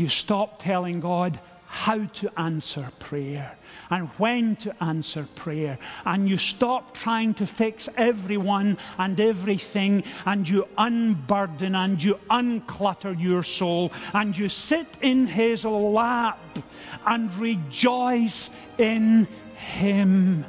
you stop telling God how to answer prayer and when to answer prayer. And you stop trying to fix everyone and everything, and you unburden and you unclutter your soul, and you sit in His lap and rejoice in Him.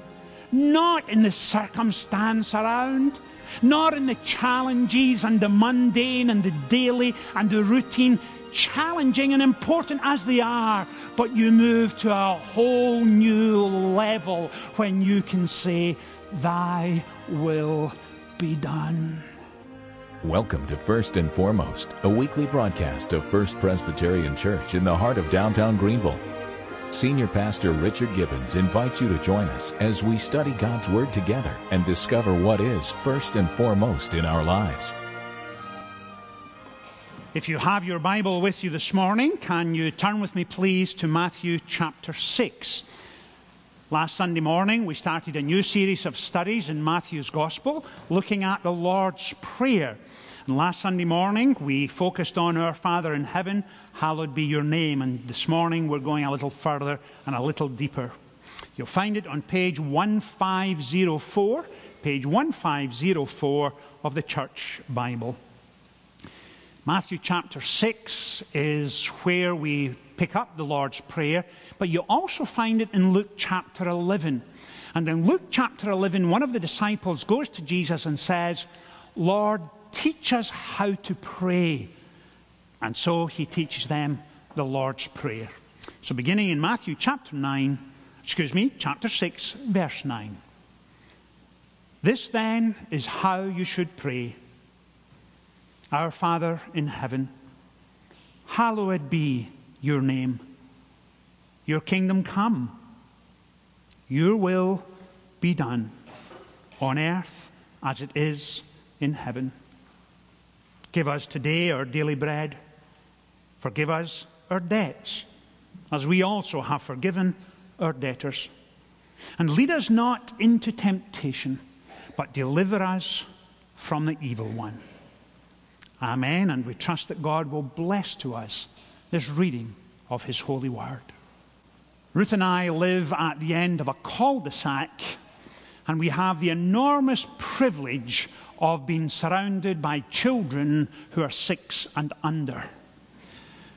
Not in the circumstance around, not in the challenges and the mundane and the daily and the routine challenging and important as they are, but you move to a whole new level when you can say, Thy will be done. Welcome to First and Foremost, a weekly broadcast of First Presbyterian Church in the heart of downtown Greenville. Senior Pastor Richard Gibbons invites you to join us as we study God's Word together and discover what is first and foremost in our lives. If you have your Bible with you this morning, can you turn with me, please, to Matthew chapter 6? Last Sunday morning, we started a new series of studies in Matthew's Gospel looking at the Lord's Prayer. And last Sunday morning, we focused on our Father in heaven, hallowed be your name. And this morning, we're going a little further and a little deeper. You'll find it on page 1504, page 1504 of the Church Bible. Matthew chapter 6 is where we pick up the Lord's Prayer, but you also find it in Luke chapter 11. And in Luke chapter 11, one of the disciples goes to Jesus and says, Lord, teach us how to pray. And so he teaches them the Lord's Prayer. So beginning in Matthew chapter 9, excuse me, chapter 6, verse 9. This then is how you should pray. Our Father in heaven, hallowed be your name. Your kingdom come. Your will be done on earth as it is in heaven. Give us today our daily bread. Forgive us our debts, as we also have forgiven our debtors. And lead us not into temptation, but deliver us from the evil one. Amen. And we trust that God will bless to us this reading of His holy word. Ruth and I live at the end of a cul de sac, and we have the enormous privilege of being surrounded by children who are six and under.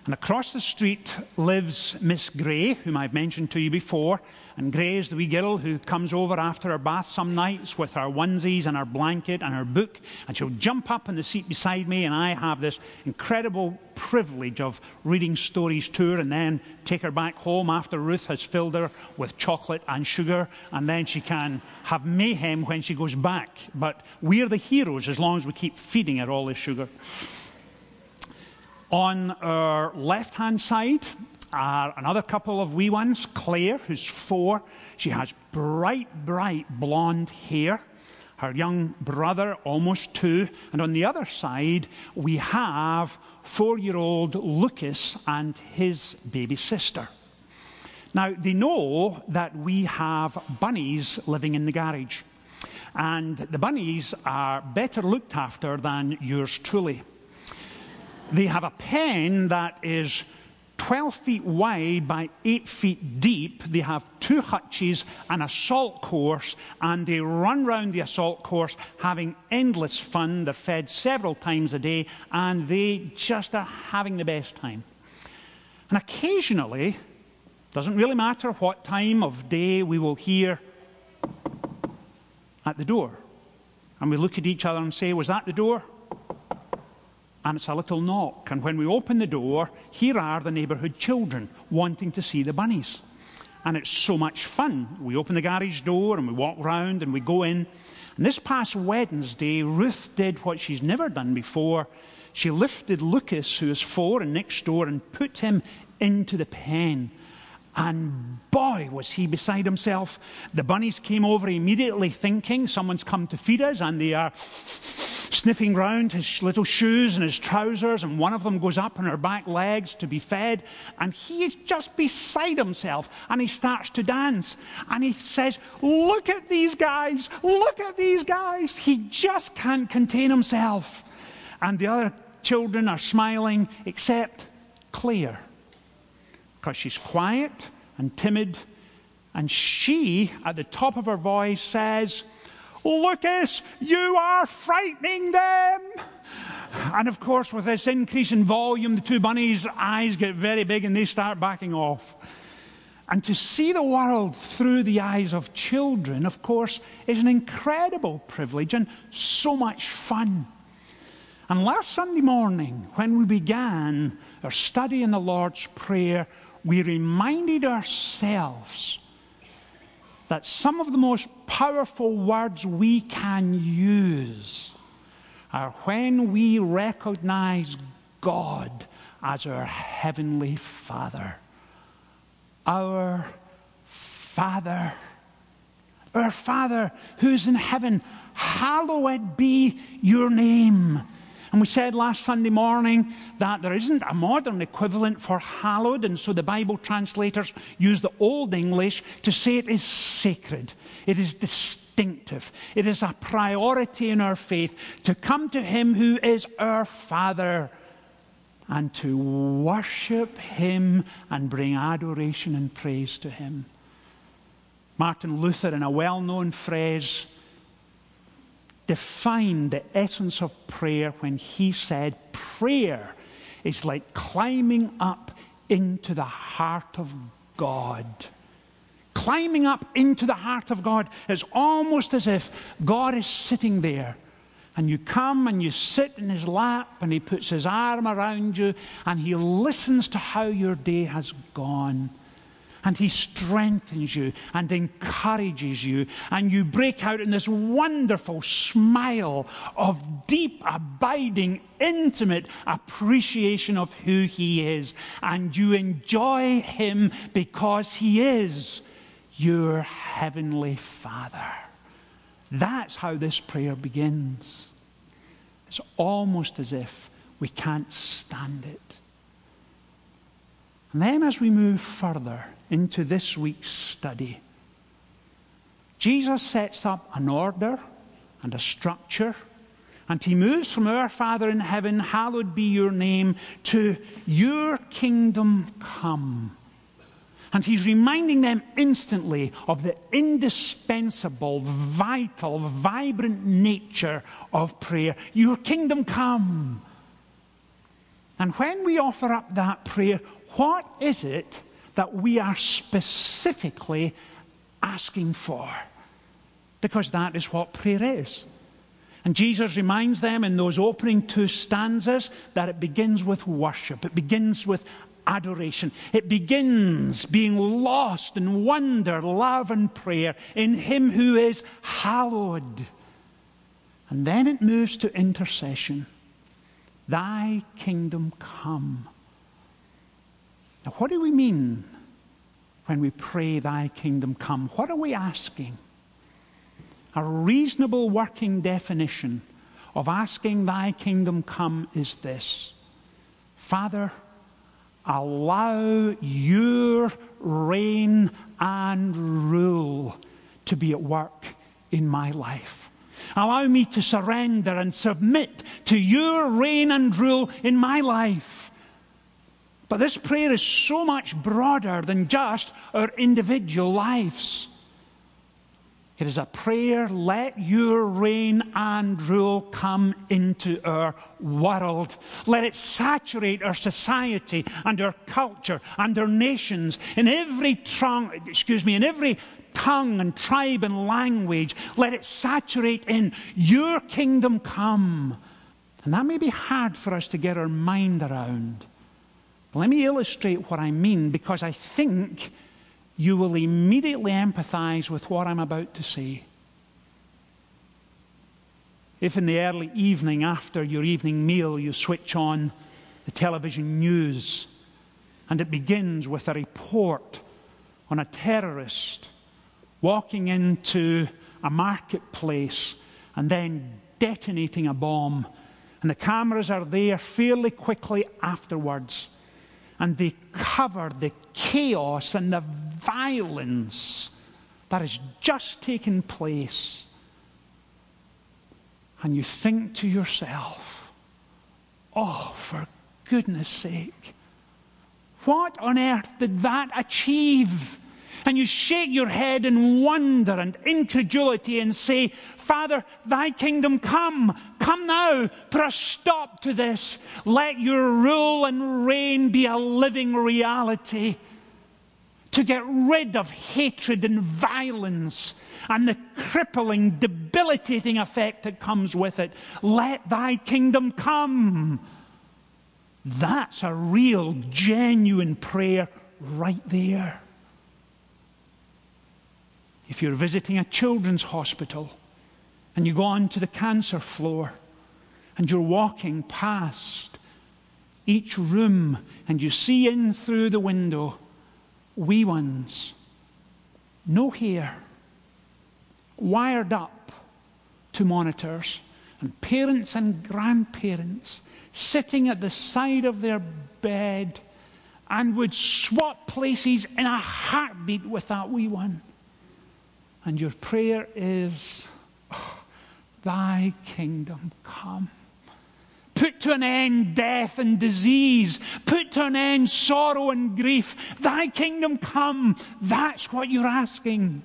And across the street lives Miss Gray, whom I've mentioned to you before, and Gray is the wee girl who comes over after her bath some nights with her onesies and her blanket and her book, and she'll jump up in the seat beside me, and I have this incredible privilege of reading stories to her and then take her back home after Ruth has filled her with chocolate and sugar, and then she can have mayhem when she goes back. But we're the heroes as long as we keep feeding her all this sugar. On our left hand side are another couple of wee ones. Claire, who's four, she has bright, bright blonde hair. Her young brother, almost two. And on the other side, we have four year old Lucas and his baby sister. Now, they know that we have bunnies living in the garage. And the bunnies are better looked after than yours truly. They have a pen that is 12 feet wide by 8 feet deep. They have two hutches, an assault course, and they run round the assault course having endless fun. They're fed several times a day, and they just are having the best time. And occasionally, doesn't really matter what time of day, we will hear at the door. And we look at each other and say, Was that the door? And it's a little knock. And when we open the door, here are the neighbourhood children wanting to see the bunnies. And it's so much fun. We open the garage door and we walk round and we go in. And this past Wednesday, Ruth did what she's never done before. She lifted Lucas, who is four and next door, and put him into the pen. And boy, was he beside himself. The bunnies came over immediately thinking someone's come to feed us, and they are sniffing round his little shoes and his trousers, and one of them goes up on her back legs to be fed. And he is just beside himself, and he starts to dance. And he says, Look at these guys! Look at these guys! He just can't contain himself. And the other children are smiling, except Claire because she's quiet and timid. And she, at the top of her voice, says, Lucas, you are frightening them. And of course, with this increase in volume, the two bunnies' eyes get very big and they start backing off. And to see the world through the eyes of children, of course, is an incredible privilege and so much fun. And last Sunday morning, when we began our study in the Lord's Prayer, we reminded ourselves that some of the most powerful words we can use are when we recognize God as our Heavenly Father. Our Father. Our Father who's in heaven, hallowed be your name. And we said last Sunday morning that there isn't a modern equivalent for hallowed, and so the Bible translators use the Old English to say it is sacred, it is distinctive, it is a priority in our faith to come to Him who is our Father and to worship Him and bring adoration and praise to Him. Martin Luther, in a well known phrase, defined the essence of prayer when he said, Prayer is like climbing up into the heart of God. Climbing up into the heart of God is almost as if God is sitting there. And you come and you sit in his lap, and he puts his arm around you, and he listens to how your day has gone and He strengthens you and encourages you, and you break out in this wonderful smile of deep, abiding, intimate appreciation of who He is, and you enjoy Him because He is your Heavenly Father. That's how this prayer begins. It's almost as if we can't stand it. And then as we move further, into this week's study. Jesus sets up an order and a structure, and he moves from our Father in heaven, hallowed be your name, to your kingdom come. And he's reminding them instantly of the indispensable, vital, vibrant nature of prayer. Your kingdom come. And when we offer up that prayer, what is it that we are specifically asking for. Because that is what prayer is. And Jesus reminds them in those opening two stanzas that it begins with worship, it begins with adoration, it begins being lost in wonder, love, and prayer in Him who is hallowed. And then it moves to intercession. Thy kingdom come. Now, what do we mean when we pray, Thy kingdom come? What are we asking? A reasonable working definition of asking, Thy kingdom come is this Father, allow your reign and rule to be at work in my life. Allow me to surrender and submit to your reign and rule in my life. But this prayer is so much broader than just our individual lives. It is a prayer, let your reign and rule come into our world. Let it saturate our society and our culture and our nations in every tongue, excuse me, in every tongue and tribe and language. Let it saturate in your kingdom come. And that may be hard for us to get our mind around. Let me illustrate what I mean because I think you will immediately empathize with what I'm about to say. If in the early evening after your evening meal you switch on the television news and it begins with a report on a terrorist walking into a marketplace and then detonating a bomb, and the cameras are there fairly quickly afterwards and they cover the chaos and the violence that has just taken place. And you think to yourself, oh, for goodness sake, What on earth did that achieve? And you shake your head in wonder and incredulity and say, Father, thy kingdom come. Come now. Put a stop to this. Let your rule and reign be a living reality. To get rid of hatred and violence and the crippling, debilitating effect that comes with it. Let thy kingdom come. That's a real, genuine prayer right there. If you're visiting a children's hospital and you go on to the cancer floor and you're walking past each room and you see in through the window wee ones, no hair, wired up to monitors, and parents and grandparents sitting at the side of their bed and would swap places in a heartbeat with that wee one. And your prayer is, oh, Thy kingdom come. Put to an end death and disease. Put to an end sorrow and grief. Thy kingdom come. That's what you're asking.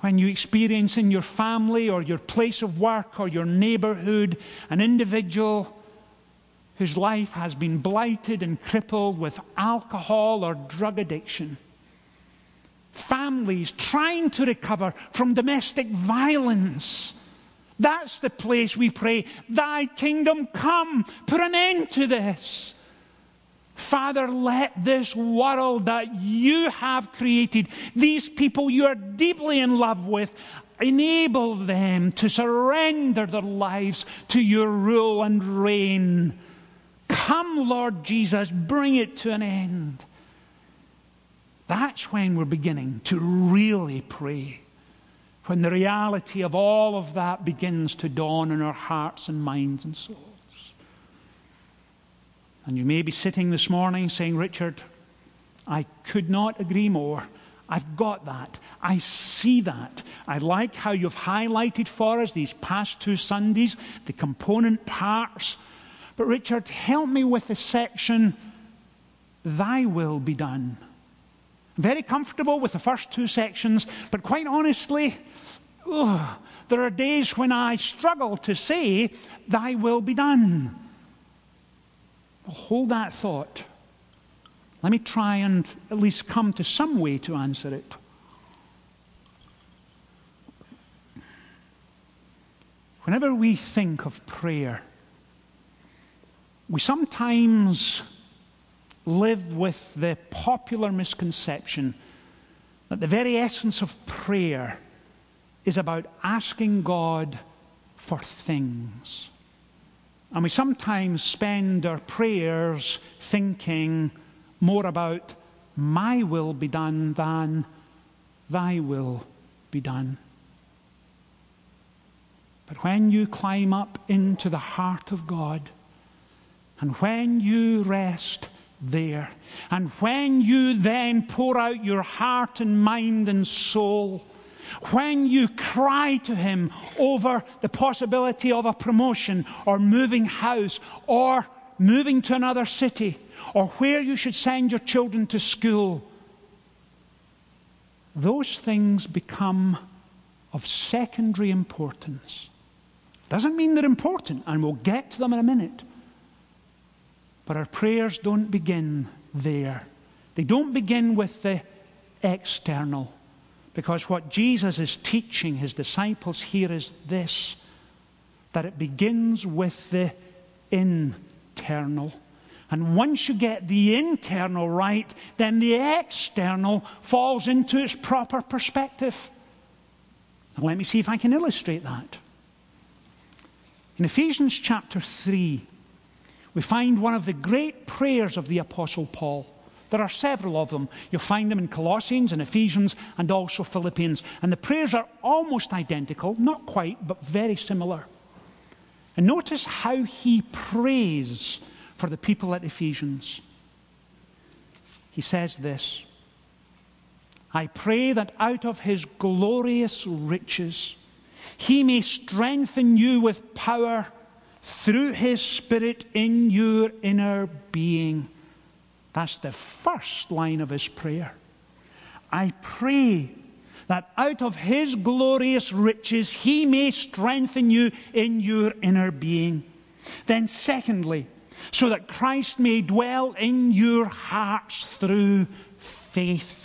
When you experience in your family or your place of work or your neighborhood an individual whose life has been blighted and crippled with alcohol or drug addiction, families trying to recover from domestic violence. That's the place we pray, Thy kingdom come. Put an end to this. Father, let this world that you have created, these people you are deeply in love with, enable them to surrender their lives to your rule and reign. Come, Lord Jesus, bring it to an end. That's when we're beginning to really pray. When the reality of all of that begins to dawn in our hearts and minds and souls. And you may be sitting this morning saying, Richard, I could not agree more. I've got that. I see that. I like how you've highlighted for us these past two Sundays, the component parts. But Richard, help me with the section, Thy will be done. Very comfortable with the first two sections, but quite honestly, ugh, there are days when I struggle to say, Thy will be done. Hold that thought. Let me try and at least come to some way to answer it. Whenever we think of prayer, we sometimes live with the popular misconception that the very essence of prayer is about asking God for things. And we sometimes spend our prayers thinking more about my will be done than thy will be done. But when you climb up into the heart of God, and when you rest there. And when you then pour out your heart and mind and soul, when you cry to Him over the possibility of a promotion or moving house or moving to another city or where you should send your children to school, those things become of secondary importance. Doesn't mean they're important, and we'll get to them in a minute. But our prayers don't begin there. They don't begin with the external. Because what Jesus is teaching his disciples here is this that it begins with the internal. And once you get the internal right, then the external falls into its proper perspective. Let me see if I can illustrate that. In Ephesians chapter 3, we find one of the great prayers of the Apostle Paul. There are several of them. You'll find them in Colossians and Ephesians and also Philippians. And the prayers are almost identical, not quite, but very similar. And notice how he prays for the people at Ephesians. He says this I pray that out of his glorious riches he may strengthen you with power through his Spirit in your inner being. That's the first line of his prayer. I pray that out of his glorious riches he may strengthen you in your inner being. Then, secondly, so that Christ may dwell in your hearts through faith.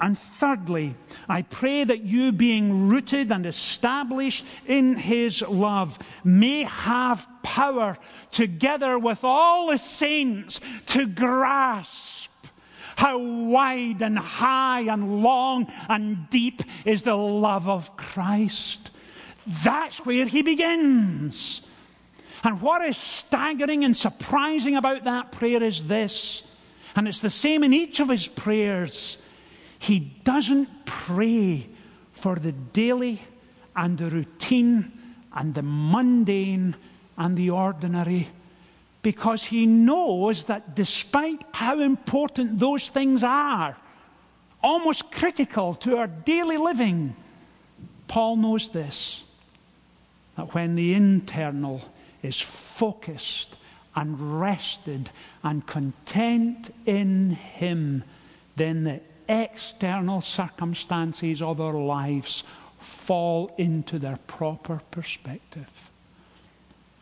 And thirdly, I pray that you, being rooted and established in His love, may have power, together with all the saints, to grasp how wide and high and long and deep is the love of Christ. That's where He begins. And what is staggering and surprising about that prayer is this, and it's the same in each of his prayers. He doesn't pray for the daily and the routine and the mundane and the ordinary because he knows that despite how important those things are, almost critical to our daily living, Paul knows this that when the internal is focused and rested and content in Him, then the external circumstances of our lives fall into their proper perspective.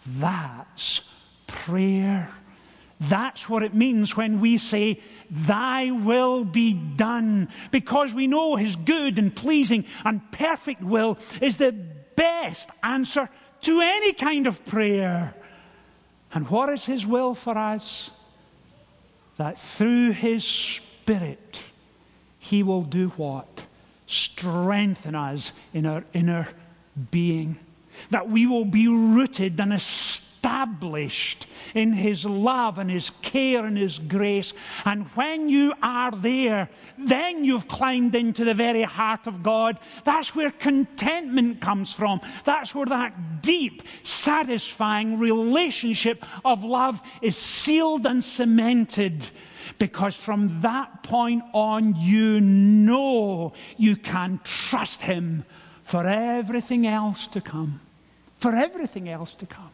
That's prayer. That's what it means when we say, Thy will be done, because we know His good and pleasing and perfect will is the best answer to any kind of prayer. And what is His will for us? That through His Spirit, He will do what? Strengthen us in our inner being. That we will be rooted and established in His love and His care and His grace. And when you are there, then you've climbed into the very heart of God. That's where contentment comes from. That's where that deep, satisfying relationship of love is sealed and cemented. Because from that point on, you know you can trust Him for everything else to come. For everything else to come.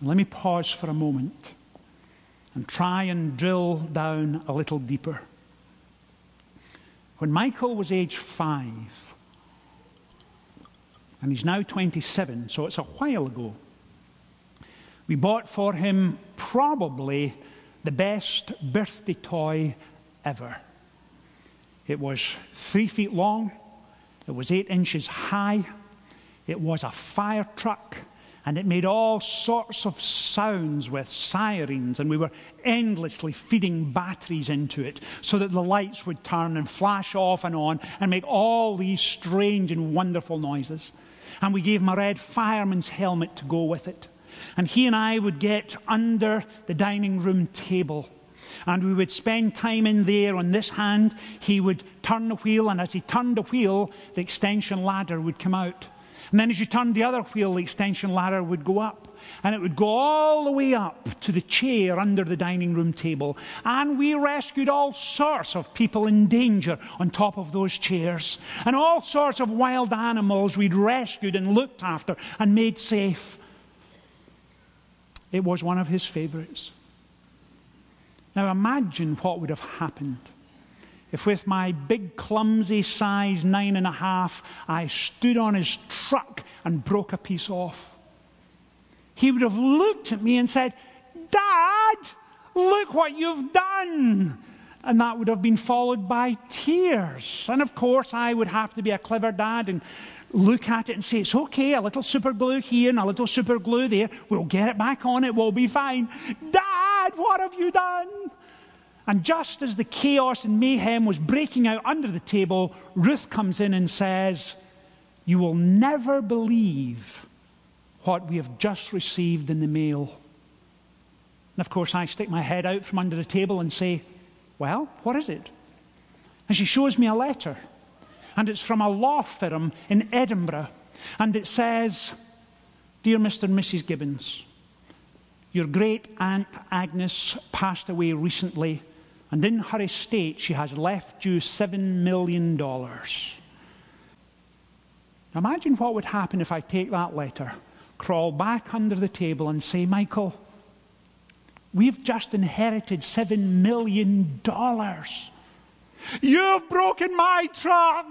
Let me pause for a moment and try and drill down a little deeper. When Michael was age five, and he's now 27, so it's a while ago, we bought for him probably the best birthday toy ever. It was three feet long, it was eight inches high, it was a fire truck and it made all sorts of sounds with sirens, and we were endlessly feeding batteries into it so that the lights would turn and flash off and on and make all these strange and wonderful noises. And we gave him a red fireman's helmet to go with it. And he and I would get under the dining room table. And we would spend time in there on this hand. He would turn the wheel, and as he turned the wheel, the extension ladder would come out. And then as you turned the other wheel, the extension ladder would go up. And it would go all the way up to the chair under the dining room table. And we rescued all sorts of people in danger on top of those chairs. And all sorts of wild animals we'd rescued and looked after and made safe. It was one of his favorites. Now imagine what would have happened if with my big clumsy size nine and a half I stood on his truck and broke a piece off, he would have looked at me and said, Dad, look what you've done. And that would have been followed by tears. And of course, I would have to be a clever dad and look at it and say, It's okay, a little super glue here and a little super glue there. We'll get it back on, it will be fine. Dad, what have you done? And just as the chaos and mayhem was breaking out under the table, Ruth comes in and says, You will never believe what we have just received in the mail. And of course, I stick my head out from under the table and say, Well, what is it? And she shows me a letter. And it's from a law firm in Edinburgh. And it says, Dear Mr. and Mrs. Gibbons, your great aunt Agnes passed away recently and in her estate, she has left you $7 million. Imagine what would happen if I take that letter, crawl back under the table and say, Michael, we've just inherited seven million dollars. You've broken my truck.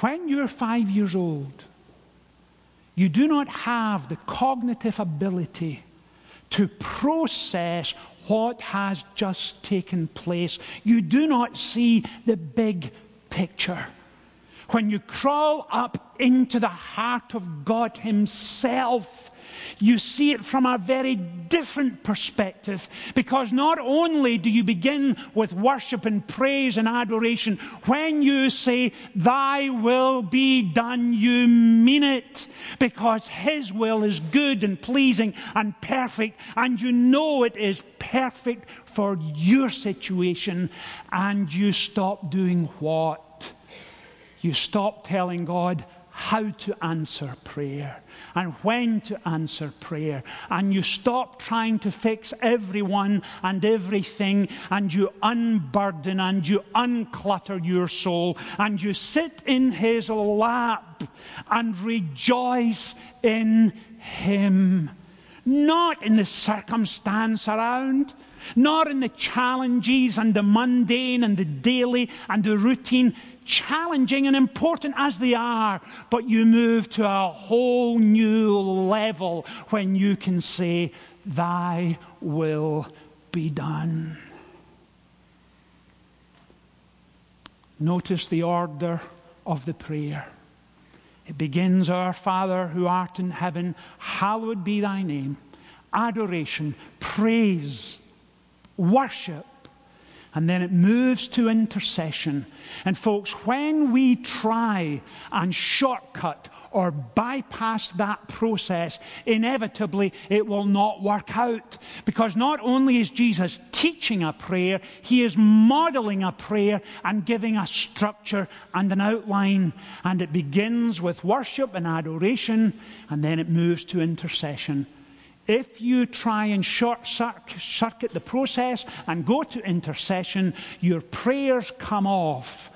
When you're five years old, you do not have the cognitive ability to process what has just taken place. You do not see the big picture. When you crawl up into the heart of God Himself, you see it from a very different perspective because not only do you begin with worship and praise and adoration, when you say, Thy will be done, you mean it because His will is good and pleasing and perfect, and you know it is perfect for your situation, and you stop doing what? You stop telling God how to answer prayer and when to answer prayer. And you stop trying to fix everyone and everything, and you unburden and you unclutter your soul, and you sit in His lap and rejoice in Him. Not in the circumstance around, not in the challenges and the mundane and the daily and the routine challenging and important as they are, but you move to a whole new level when you can say, Thy will be done. Notice the order of the prayer. It begins, Our Father who art in heaven, hallowed be thy name. Adoration, praise, worship and then it moves to intercession. And folks, when we try and shortcut or bypass that process, inevitably it will not work out. Because not only is Jesus teaching a prayer, he is modeling a prayer and giving a structure and an outline. And it begins with worship and adoration, and then it moves to intercession. If you try and short circuit the process and go to intercession, your prayers come off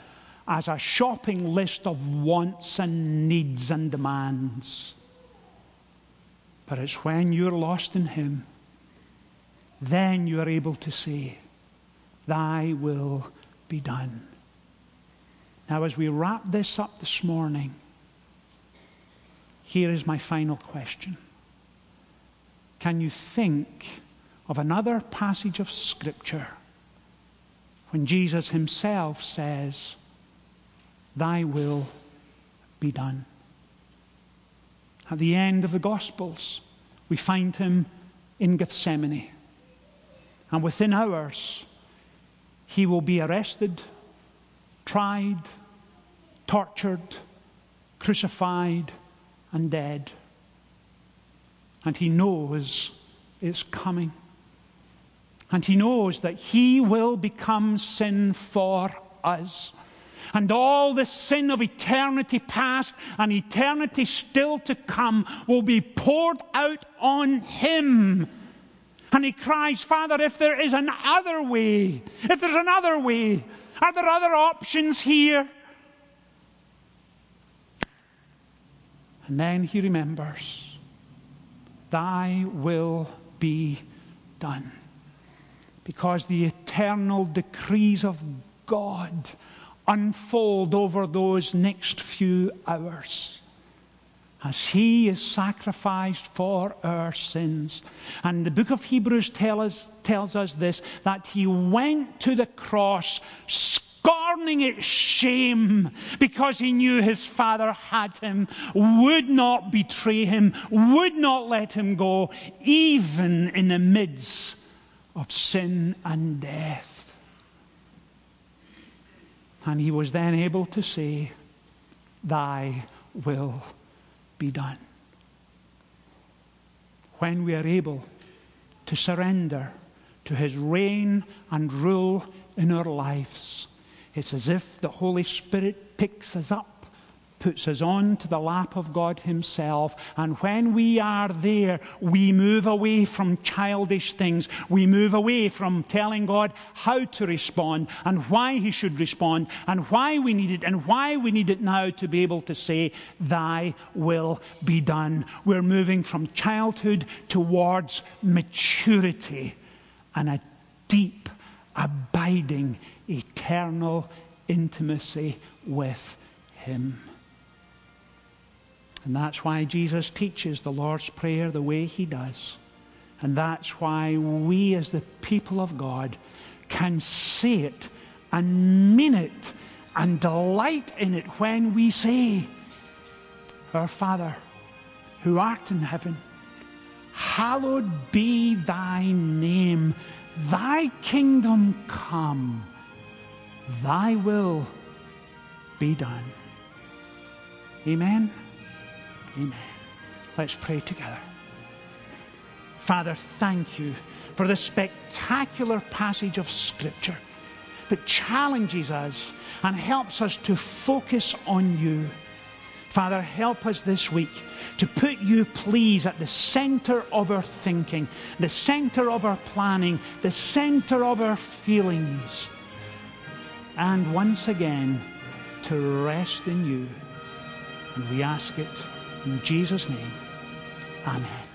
as a shopping list of wants and needs and demands. But it's when you're lost in Him, then you are able to say, Thy will be done. Now, as we wrap this up this morning, here is my final question. Can you think of another passage of Scripture when Jesus himself says, Thy will be done? At the end of the Gospels, we find him in Gethsemane. And within hours, he will be arrested, tried, tortured, crucified, and dead and he knows it's coming. And he knows that he will become sin for us. And all the sin of eternity past and eternity still to come will be poured out on him. And he cries, Father, if there is another way, if there's another way, are there other options here? And then he remembers Thy will be done. Because the eternal decrees of God unfold over those next few hours as he is sacrificed for our sins. And the book of Hebrews tell us, tells us this that he went to the cross scorning its shame because he knew his father had him, would not betray him, would not let him go, even in the midst of sin and death. And he was then able to say, Thy will be done. When we are able to surrender to his reign and rule in our lives, it's as if the Holy Spirit picks us up puts us on to the lap of God Himself. And when we are there, we move away from childish things. We move away from telling God how to respond and why He should respond and why we need it and why we need it now to be able to say, Thy will be done. We're moving from childhood towards maturity and a deep, abiding, eternal intimacy with Him. And that's why Jesus teaches the Lord's Prayer the way He does. And that's why we, as the people of God, can say it and mean it and delight in it when we say, Our Father, who art in heaven, hallowed be thy name. Thy kingdom come, thy will be done. Amen. Amen. Let's pray together. Father, thank you for this spectacular passage of Scripture that challenges us and helps us to focus on you. Father, help us this week to put you, please, at the center of our thinking, the center of our planning, the center of our feelings. And once again, to rest in you. And we ask it in Jesus' name. Amen.